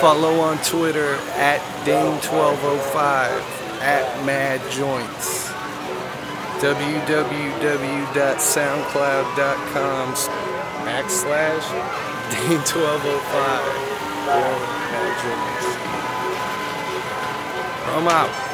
Follow on Twitter at Dane1205 at Mad Joints. www.soundcloud.com backslash Dane1205 or I'm out.